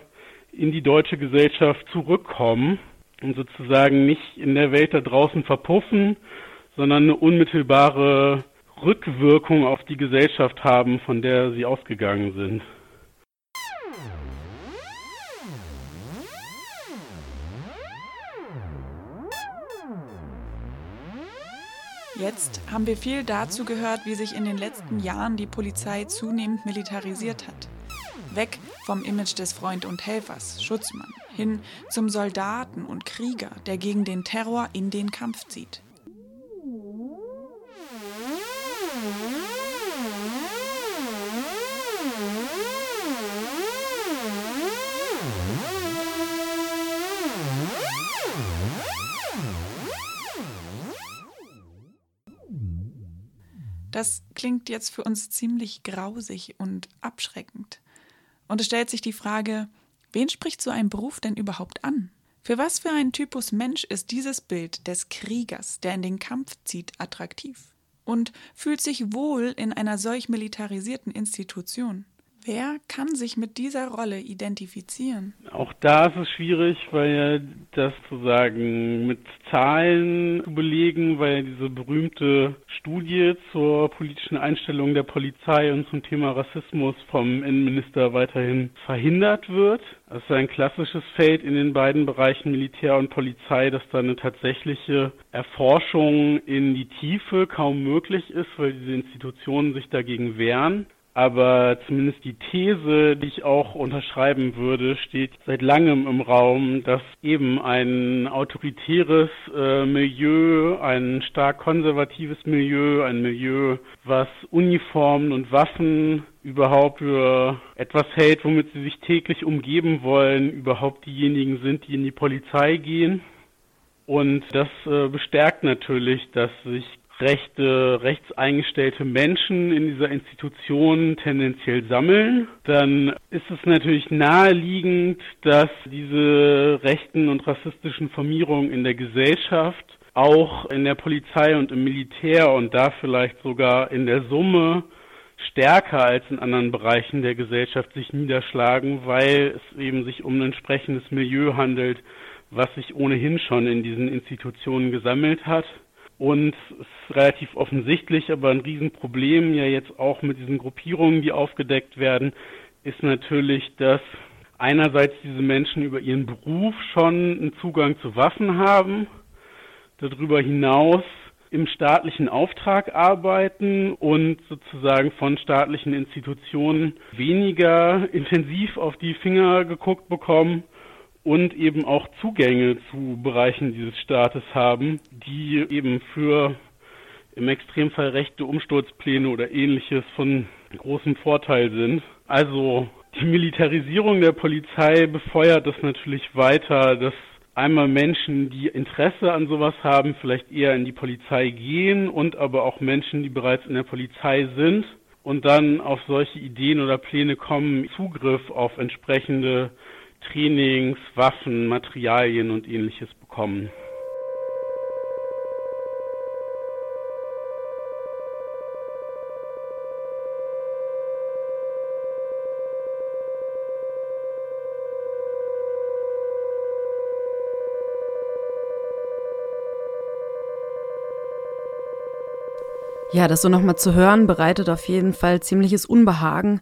Speaker 13: in die deutsche Gesellschaft zurückkommen und sozusagen nicht in der Welt da draußen verpuffen, sondern eine unmittelbare Rückwirkung auf die Gesellschaft haben, von der sie ausgegangen sind.
Speaker 9: Jetzt haben wir viel dazu gehört, wie sich in den letzten Jahren die Polizei zunehmend militarisiert hat. Weg vom Image des Freund und Helfers, Schutzmann, hin zum Soldaten und Krieger, der gegen den Terror in den Kampf zieht. Das klingt jetzt für uns ziemlich grausig und abschreckend. Und es stellt sich die Frage, wen spricht so ein Beruf denn überhaupt an? Für was für ein Typus Mensch ist dieses Bild des Kriegers, der in den Kampf zieht, attraktiv? Und fühlt sich wohl in einer solch militarisierten Institution? Wer kann sich mit dieser Rolle identifizieren?
Speaker 13: Auch da ist es schwierig, weil ja das sozusagen mit Zahlen zu belegen, weil ja diese berühmte Studie zur politischen Einstellung der Polizei und zum Thema Rassismus vom Innenminister weiterhin verhindert wird. Das ist ein klassisches Feld in den beiden Bereichen Militär und Polizei, dass da eine tatsächliche Erforschung in die Tiefe kaum möglich ist, weil diese Institutionen sich dagegen wehren. Aber zumindest die These, die ich auch unterschreiben würde, steht seit langem im Raum, dass eben ein autoritäres äh, Milieu, ein stark konservatives Milieu, ein Milieu, was Uniformen und Waffen überhaupt für etwas hält, womit sie sich täglich umgeben wollen, überhaupt diejenigen sind, die in die Polizei gehen. Und das äh, bestärkt natürlich, dass sich rechte, rechtseingestellte Menschen in dieser Institution tendenziell sammeln, dann ist es natürlich naheliegend, dass diese rechten und rassistischen Formierungen in der Gesellschaft auch in der Polizei und im Militär und da vielleicht sogar in der Summe stärker als in anderen Bereichen der Gesellschaft sich niederschlagen, weil es eben sich um ein entsprechendes Milieu handelt, was sich ohnehin schon in diesen Institutionen gesammelt hat. Und es ist relativ offensichtlich, aber ein Riesenproblem ja jetzt auch mit diesen Gruppierungen, die aufgedeckt werden, ist natürlich, dass einerseits diese Menschen über ihren Beruf schon einen Zugang zu Waffen haben, darüber hinaus im staatlichen Auftrag arbeiten und sozusagen von staatlichen Institutionen weniger intensiv auf die Finger geguckt bekommen und eben auch Zugänge zu Bereichen dieses Staates haben, die eben für im Extremfall rechte Umsturzpläne oder ähnliches von großem Vorteil sind. Also die Militarisierung der Polizei befeuert das natürlich weiter, dass einmal Menschen, die Interesse an sowas haben, vielleicht eher in die Polizei gehen und aber auch Menschen, die bereits in der Polizei sind und dann auf solche Ideen oder Pläne kommen, Zugriff auf entsprechende Trainings, Waffen, Materialien und ähnliches bekommen.
Speaker 12: Ja, das so nochmal zu hören, bereitet auf jeden Fall ziemliches Unbehagen.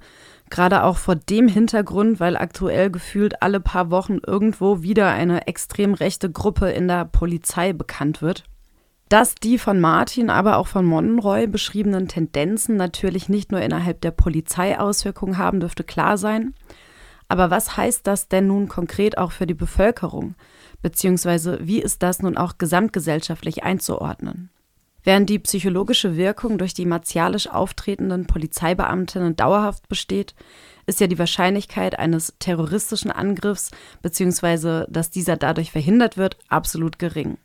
Speaker 12: Gerade auch vor dem Hintergrund, weil aktuell gefühlt alle paar Wochen irgendwo wieder eine extrem rechte Gruppe in der Polizei bekannt wird. Dass die von Martin, aber auch von Monroy beschriebenen Tendenzen natürlich nicht nur innerhalb der Polizei Auswirkungen haben, dürfte klar sein. Aber was heißt das denn nun konkret auch für die Bevölkerung? Beziehungsweise wie ist das nun auch gesamtgesellschaftlich einzuordnen? Während die psychologische Wirkung durch die martialisch auftretenden Polizeibeamtinnen dauerhaft besteht, ist ja die Wahrscheinlichkeit eines terroristischen Angriffs bzw. dass dieser dadurch verhindert wird, absolut gering.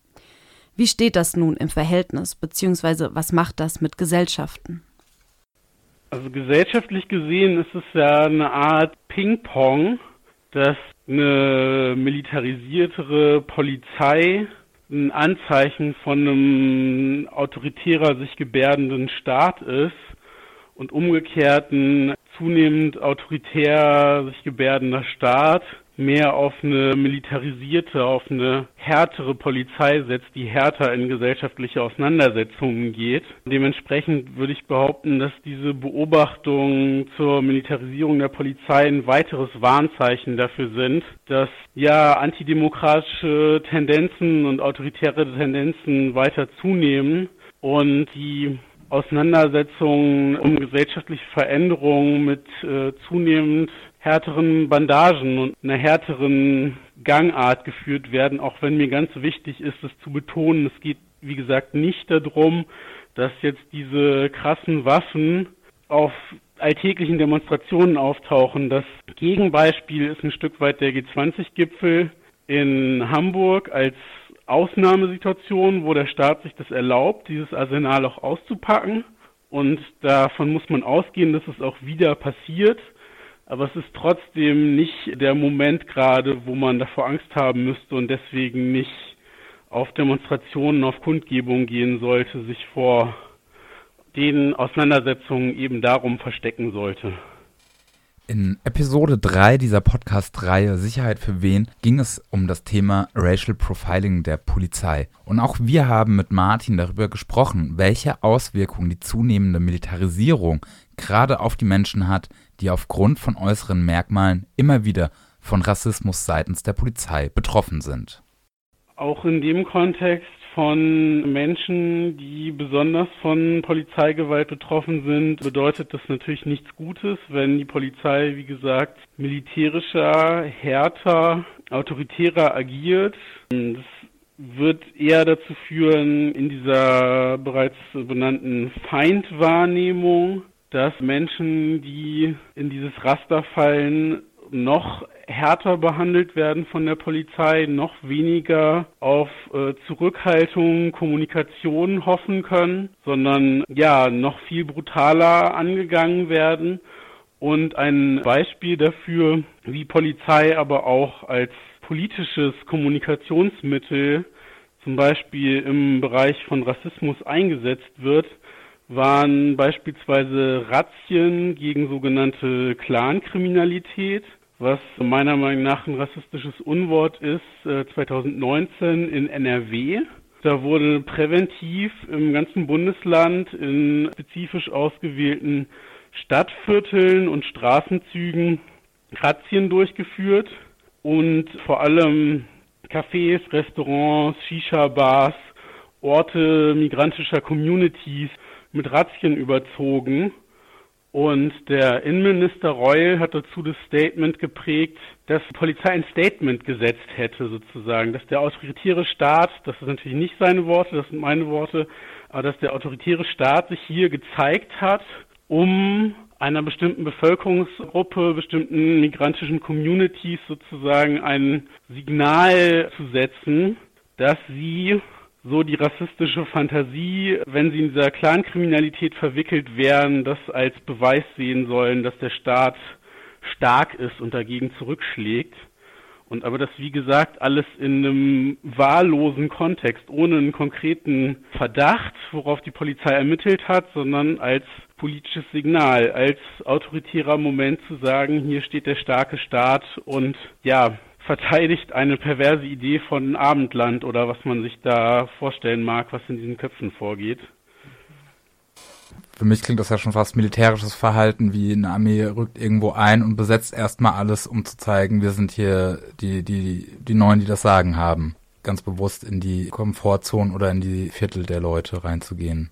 Speaker 12: Wie steht das nun im Verhältnis bzw. was macht das mit Gesellschaften?
Speaker 13: Also gesellschaftlich gesehen ist es ja eine Art Ping-Pong, dass eine militarisiertere Polizei ein Anzeichen von einem autoritärer sich gebärdenden Staat ist und umgekehrt ein zunehmend autoritär sich gebärdender Staat mehr auf eine militarisierte, auf eine härtere Polizei setzt, die härter in gesellschaftliche Auseinandersetzungen geht. Dementsprechend würde ich behaupten, dass diese Beobachtungen zur Militarisierung der Polizei ein weiteres Warnzeichen dafür sind, dass ja antidemokratische Tendenzen und autoritäre Tendenzen weiter zunehmen und die Auseinandersetzungen um gesellschaftliche Veränderungen mit äh, zunehmend härteren Bandagen und einer härteren Gangart geführt werden, auch wenn mir ganz wichtig ist, es zu betonen, es geht, wie gesagt, nicht darum, dass jetzt diese krassen Waffen auf alltäglichen Demonstrationen auftauchen. Das Gegenbeispiel ist ein Stück weit der G20-Gipfel in Hamburg als Ausnahmesituation, wo der Staat sich das erlaubt, dieses Arsenal auch auszupacken. Und davon muss man ausgehen, dass es auch wieder passiert. Aber es ist trotzdem nicht der Moment gerade, wo man davor Angst haben müsste und deswegen nicht auf Demonstrationen, auf Kundgebungen gehen sollte, sich vor den Auseinandersetzungen eben darum verstecken sollte.
Speaker 11: In Episode 3 dieser Podcast-Reihe Sicherheit für wen ging es um das Thema Racial Profiling der Polizei. Und auch wir haben mit Martin darüber gesprochen, welche Auswirkungen die zunehmende Militarisierung gerade auf die Menschen hat, die aufgrund von äußeren Merkmalen immer wieder von Rassismus seitens der Polizei betroffen sind.
Speaker 13: Auch in dem Kontext von Menschen, die besonders von Polizeigewalt betroffen sind, bedeutet das natürlich nichts Gutes, wenn die Polizei, wie gesagt, militärischer, härter, autoritärer agiert. Das wird eher dazu führen, in dieser bereits benannten Feindwahrnehmung, dass Menschen, die in dieses Raster fallen, noch härter behandelt werden von der Polizei, noch weniger auf äh, Zurückhaltung, Kommunikation hoffen können, sondern ja, noch viel brutaler angegangen werden. Und ein Beispiel dafür, wie Polizei aber auch als politisches Kommunikationsmittel zum Beispiel im Bereich von Rassismus eingesetzt wird, waren beispielsweise Razzien gegen sogenannte Clankriminalität, was meiner Meinung nach ein rassistisches Unwort ist, 2019 in NRW. Da wurde präventiv im ganzen Bundesland in spezifisch ausgewählten Stadtvierteln und Straßenzügen Razzien durchgeführt und vor allem Cafés, Restaurants, Shisha-Bars, Orte migrantischer Communities mit Razzien überzogen. Und der Innenminister Reul hat dazu das Statement geprägt, dass die Polizei ein Statement gesetzt hätte, sozusagen, dass der autoritäre Staat, das ist natürlich nicht seine Worte, das sind meine Worte, aber dass der autoritäre Staat sich hier gezeigt hat, um einer bestimmten Bevölkerungsgruppe, bestimmten migrantischen Communities sozusagen ein Signal zu setzen, dass sie so die rassistische Fantasie, wenn sie in dieser Clankriminalität verwickelt wären, das als Beweis sehen sollen, dass der Staat stark ist und dagegen zurückschlägt. Und aber das, wie gesagt, alles in einem wahllosen Kontext, ohne einen konkreten Verdacht, worauf die Polizei ermittelt hat, sondern als politisches Signal, als autoritärer Moment zu sagen, hier steht der starke Staat und ja, verteidigt eine perverse Idee von Abendland oder was man sich da vorstellen mag, was in diesen Köpfen vorgeht.
Speaker 11: Für mich klingt das ja schon fast militärisches Verhalten, wie eine Armee rückt irgendwo ein und besetzt erstmal alles, um zu zeigen, wir sind hier die, die, die Neuen, die das Sagen haben. Ganz bewusst in die Komfortzone oder in die Viertel der Leute reinzugehen.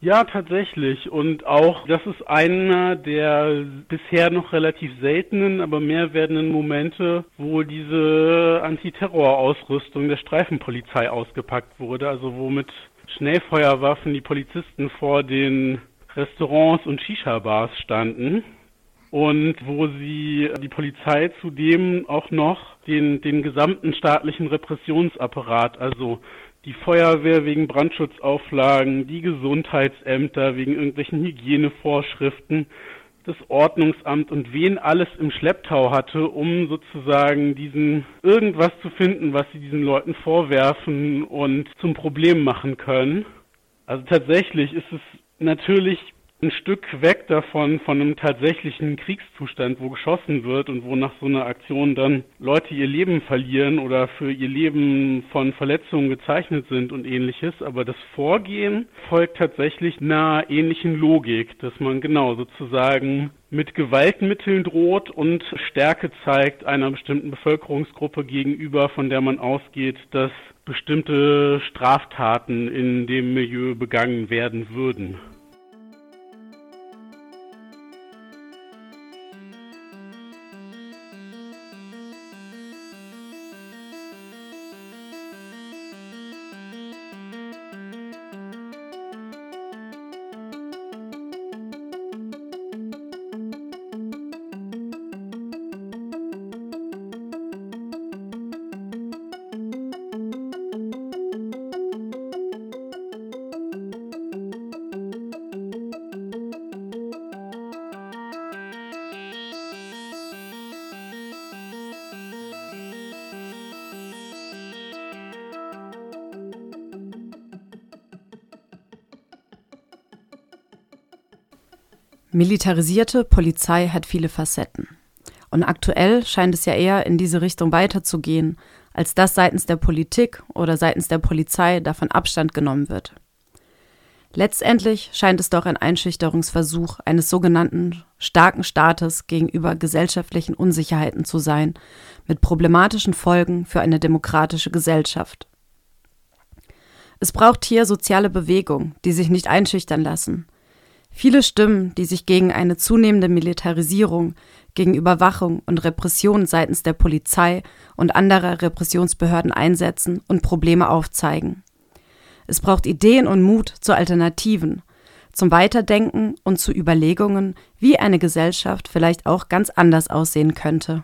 Speaker 13: Ja, tatsächlich. Und auch, das ist einer der bisher noch relativ seltenen, aber mehr werdenden Momente, wo diese Antiterrorausrüstung der Streifenpolizei ausgepackt wurde, also wo mit Schnellfeuerwaffen die Polizisten vor den Restaurants und Shisha-Bars standen und wo sie die Polizei zudem auch noch den, den gesamten staatlichen Repressionsapparat, also die Feuerwehr wegen Brandschutzauflagen, die Gesundheitsämter wegen irgendwelchen Hygienevorschriften, das Ordnungsamt und wen alles im Schlepptau hatte, um sozusagen diesen irgendwas zu finden, was sie diesen Leuten vorwerfen und zum Problem machen können. Also tatsächlich ist es natürlich ein Stück weg davon, von einem tatsächlichen Kriegszustand, wo geschossen wird und wo nach so einer Aktion dann Leute ihr Leben verlieren oder für ihr Leben von Verletzungen gezeichnet sind und ähnliches. Aber das Vorgehen folgt tatsächlich einer ähnlichen Logik, dass man genau sozusagen mit Gewaltmitteln droht und Stärke zeigt einer bestimmten Bevölkerungsgruppe gegenüber, von der man ausgeht, dass bestimmte Straftaten in dem Milieu begangen werden würden.
Speaker 12: Militarisierte Polizei hat viele Facetten. Und aktuell scheint es ja eher in diese Richtung weiterzugehen, als dass seitens der Politik oder seitens der Polizei davon Abstand genommen wird. Letztendlich scheint es doch ein Einschüchterungsversuch eines sogenannten starken Staates gegenüber gesellschaftlichen Unsicherheiten zu sein, mit problematischen Folgen für eine demokratische Gesellschaft. Es braucht hier soziale Bewegung, die sich nicht einschüchtern lassen, Viele Stimmen, die sich gegen eine zunehmende Militarisierung, gegen Überwachung und Repression seitens der Polizei und anderer Repressionsbehörden einsetzen und Probleme aufzeigen. Es braucht Ideen und Mut zu Alternativen, zum Weiterdenken und zu Überlegungen, wie eine Gesellschaft vielleicht auch ganz anders aussehen könnte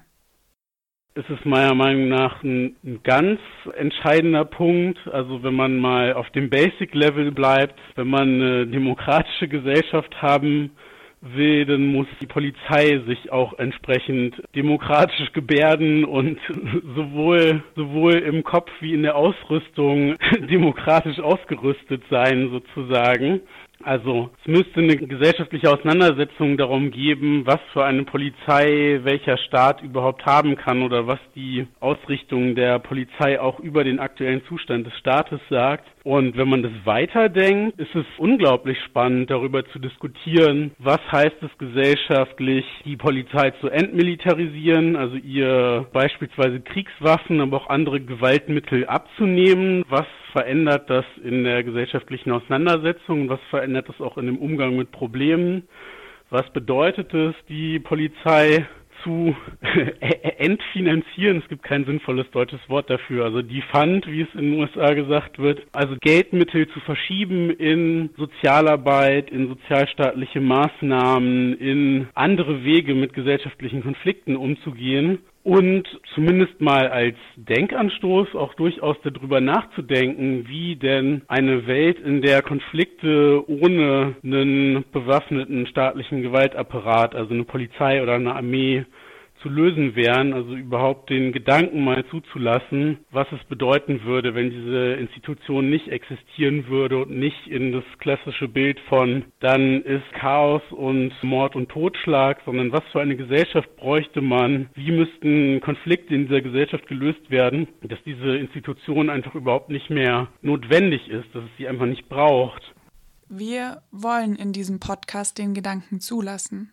Speaker 13: ist es meiner Meinung nach ein, ein, ganz entscheidender Punkt. Also wenn man mal auf dem Basic-Level bleibt, wenn man eine demokratische Gesellschaft haben will, dann muss die Polizei sich auch entsprechend demokratisch gebärden und sowohl, sowohl im Kopf wie in der Ausrüstung demokratisch ausgerüstet sein sozusagen. Also es müsste eine gesellschaftliche Auseinandersetzung darum geben, was für eine Polizei welcher Staat überhaupt haben kann oder was die Ausrichtung der Polizei auch über den aktuellen Zustand des Staates sagt. Und wenn man das weiterdenkt, ist es unglaublich spannend, darüber zu diskutieren, was heißt es gesellschaftlich, die Polizei zu entmilitarisieren, also ihr beispielsweise Kriegswaffen, aber auch andere Gewaltmittel abzunehmen. Was verändert das in der gesellschaftlichen Auseinandersetzung? Was verändert das auch in dem Umgang mit Problemen? Was bedeutet es, die Polizei zu entfinanzieren. Es gibt kein sinnvolles deutsches Wort dafür. Also die Fund, wie es in den USA gesagt wird, also Geldmittel zu verschieben in Sozialarbeit, in sozialstaatliche Maßnahmen, in andere Wege mit gesellschaftlichen Konflikten umzugehen und zumindest mal als Denkanstoß auch durchaus darüber nachzudenken, wie denn eine Welt, in der Konflikte ohne einen bewaffneten staatlichen Gewaltapparat, also eine Polizei oder eine Armee zu lösen wären, also überhaupt den Gedanken mal zuzulassen, was es bedeuten würde, wenn diese Institution nicht existieren würde und nicht in das klassische Bild von dann ist Chaos und Mord und Totschlag, sondern was für eine Gesellschaft bräuchte man, wie müssten Konflikte in dieser Gesellschaft gelöst werden, dass diese Institution einfach überhaupt nicht mehr notwendig ist, dass es sie einfach nicht braucht.
Speaker 9: Wir wollen in diesem Podcast den Gedanken zulassen.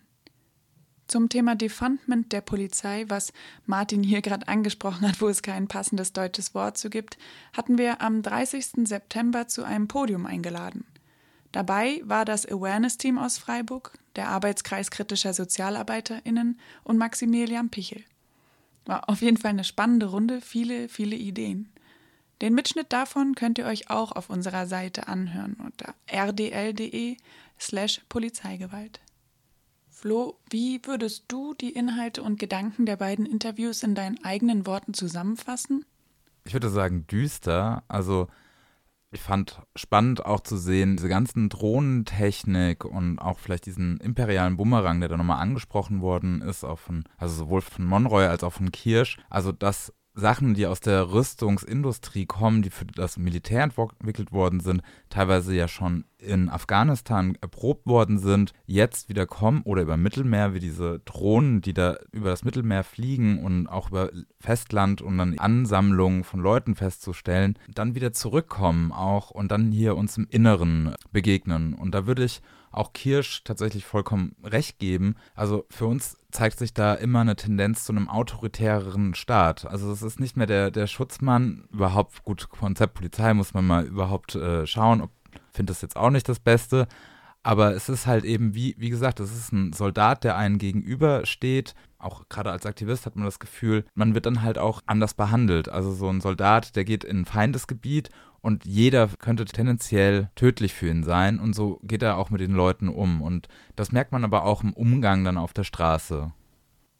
Speaker 9: Zum Thema Defundment der Polizei, was Martin hier gerade angesprochen hat, wo es kein passendes deutsches Wort zu gibt, hatten wir am 30. September zu einem Podium eingeladen. Dabei war das Awareness-Team aus Freiburg, der Arbeitskreis kritischer SozialarbeiterInnen und Maximilian Pichel. War auf jeden Fall eine spannende Runde, viele, viele Ideen. Den Mitschnitt davon könnt ihr euch auch auf unserer Seite anhören unter rdl.de slash Polizeigewalt. Flo, wie würdest du die Inhalte und Gedanken der beiden Interviews in deinen eigenen Worten zusammenfassen?
Speaker 11: Ich würde sagen düster. Also ich fand spannend auch zu sehen, diese ganzen Drohnentechnik und auch vielleicht diesen imperialen Bumerang, der da nochmal angesprochen worden ist, auch von, also sowohl von Monroy als auch von Kirsch. Also das Sachen, die aus der Rüstungsindustrie kommen, die für das Militär entwickelt worden sind, teilweise ja schon in Afghanistan erprobt worden sind, jetzt wieder kommen oder über Mittelmeer, wie diese Drohnen, die da über das Mittelmeer fliegen und auch über Festland und dann Ansammlungen von Leuten festzustellen, dann wieder zurückkommen auch und dann hier uns im Inneren begegnen. Und da würde ich auch Kirsch tatsächlich vollkommen recht geben. Also für uns zeigt sich da immer eine Tendenz zu einem autoritäreren Staat. Also es ist nicht mehr der, der Schutzmann, überhaupt gut, Konzept Polizei muss man mal überhaupt äh, schauen, finde das jetzt auch nicht das Beste, aber es ist halt eben, wie, wie gesagt, es ist ein Soldat, der einen gegenübersteht. Auch gerade als Aktivist hat man das Gefühl, man wird dann halt auch anders behandelt. Also so ein Soldat, der geht in ein Feindesgebiet und jeder könnte tendenziell tödlich für ihn sein und so geht er auch mit den Leuten um und das merkt man aber auch im Umgang dann auf der Straße.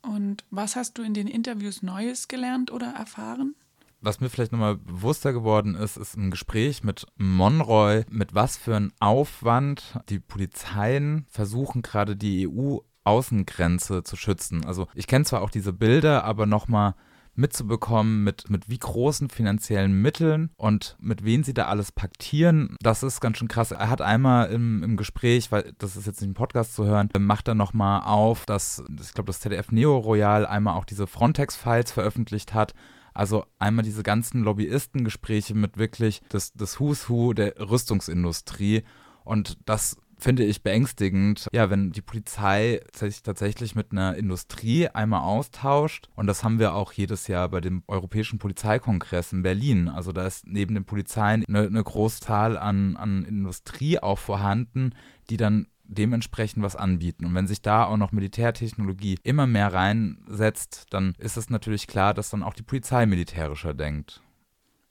Speaker 9: Und was hast du in den Interviews Neues gelernt oder erfahren?
Speaker 11: Was mir vielleicht nochmal bewusster geworden ist, ist ein Gespräch mit Monroy, mit was für ein Aufwand die Polizeien versuchen gerade die EU-Außengrenze zu schützen. Also ich kenne zwar auch diese Bilder, aber nochmal mitzubekommen, mit, mit wie großen finanziellen Mitteln und mit wem sie da alles paktieren. Das ist ganz schön krass. Er hat einmal im, im Gespräch, weil das ist jetzt nicht im Podcast zu hören, macht er nochmal auf, dass, ich glaube, das ZDF Neo Royal einmal auch diese Frontex-Files veröffentlicht hat. Also einmal diese ganzen Lobbyistengespräche mit wirklich das, das Who's Who der Rüstungsindustrie. Und das finde ich beängstigend, ja, wenn die Polizei sich tatsächlich mit einer Industrie einmal austauscht. Und das haben wir auch jedes Jahr bei dem Europäischen Polizeikongress in Berlin. Also da ist neben den Polizeien eine, eine Großzahl an, an Industrie auch vorhanden, die dann dementsprechend was anbieten. Und wenn sich da auch noch Militärtechnologie immer mehr reinsetzt, dann ist es natürlich klar, dass dann auch die Polizei militärischer denkt.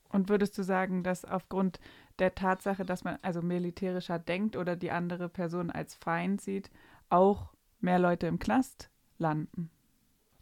Speaker 9: Und würdest du sagen, dass aufgrund der Tatsache, dass man also militärischer denkt oder die andere Person als Feind sieht, auch mehr Leute im Knast landen?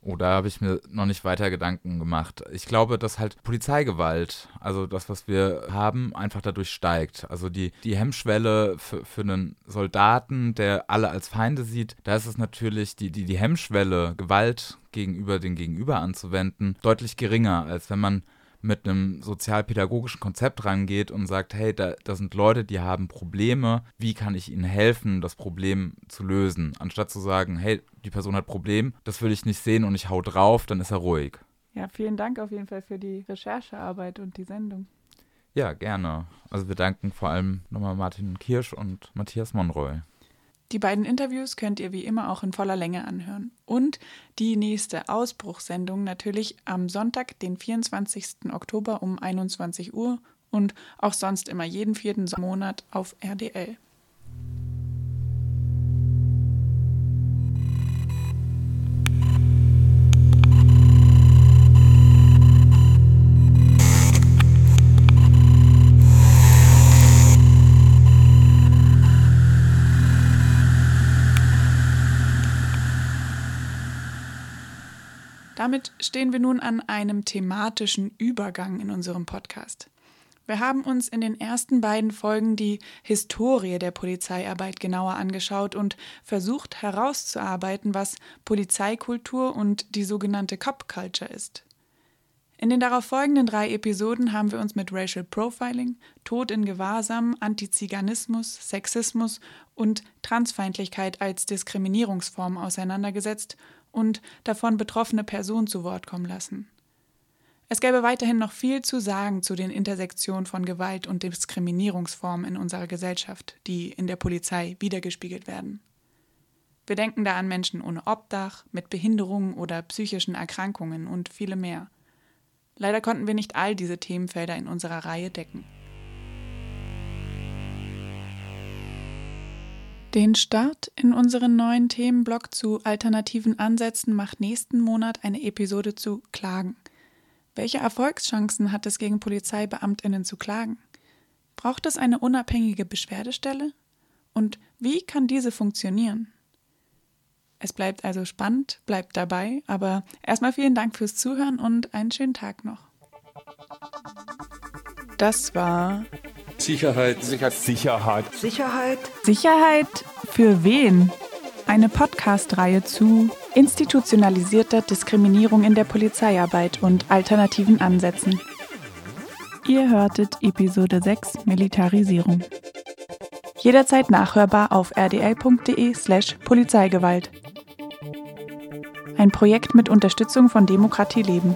Speaker 11: Oh, da habe ich mir noch nicht weiter Gedanken gemacht. Ich glaube, dass halt Polizeigewalt, also das, was wir haben, einfach dadurch steigt. Also die, die Hemmschwelle für, für einen Soldaten, der alle als Feinde sieht, da ist es natürlich die, die, die Hemmschwelle, Gewalt gegenüber den Gegenüber anzuwenden, deutlich geringer, als wenn man mit einem sozialpädagogischen Konzept rangeht und sagt, hey, da, da sind Leute, die haben Probleme, wie kann ich ihnen helfen, das Problem zu lösen? Anstatt zu sagen, hey, die Person hat Problem, das will ich nicht sehen und ich hau drauf, dann ist er ruhig.
Speaker 9: Ja, vielen Dank auf jeden Fall für die Recherchearbeit und die Sendung.
Speaker 11: Ja, gerne. Also wir danken vor allem nochmal Martin Kirsch und Matthias Monroy.
Speaker 9: Die beiden Interviews könnt ihr wie immer auch in voller Länge anhören. Und die nächste Ausbruchssendung natürlich am Sonntag, den 24. Oktober um 21 Uhr und auch sonst immer jeden vierten Monat auf RDL. Damit stehen wir nun an einem thematischen Übergang in unserem Podcast. Wir haben uns in den ersten beiden Folgen die Historie der Polizeiarbeit genauer angeschaut und versucht herauszuarbeiten, was Polizeikultur und die sogenannte Cop Culture ist. In den darauf folgenden drei Episoden haben wir uns mit Racial Profiling, Tod in Gewahrsam, Antiziganismus, Sexismus und Transfeindlichkeit als Diskriminierungsform auseinandergesetzt und davon betroffene Personen zu Wort kommen lassen. Es gäbe weiterhin noch viel zu sagen zu den Intersektionen von Gewalt und Diskriminierungsformen in unserer Gesellschaft, die in der Polizei wiedergespiegelt werden. Wir denken da an Menschen ohne Obdach, mit Behinderungen oder psychischen Erkrankungen und viele mehr. Leider konnten wir nicht all diese Themenfelder in unserer Reihe decken. Den Start in unseren neuen Themenblock zu alternativen Ansätzen macht nächsten Monat eine Episode zu Klagen. Welche Erfolgschancen hat es gegen Polizeibeamtinnen zu klagen? Braucht es eine unabhängige Beschwerdestelle? Und wie kann diese funktionieren? Es bleibt also spannend, bleibt dabei, aber erstmal vielen Dank fürs Zuhören und einen schönen Tag noch. Das war
Speaker 4: Sicherheit.
Speaker 5: Sicherheit. Sicherheit.
Speaker 2: Sicherheit.
Speaker 9: Sicherheit für wen? Eine Podcast-Reihe zu institutionalisierter Diskriminierung in der Polizeiarbeit und alternativen Ansätzen. Ihr hörtet Episode 6 Militarisierung. Jederzeit nachhörbar auf rdl.de slash Polizeigewalt. Ein Projekt mit Unterstützung von Demokratie Leben.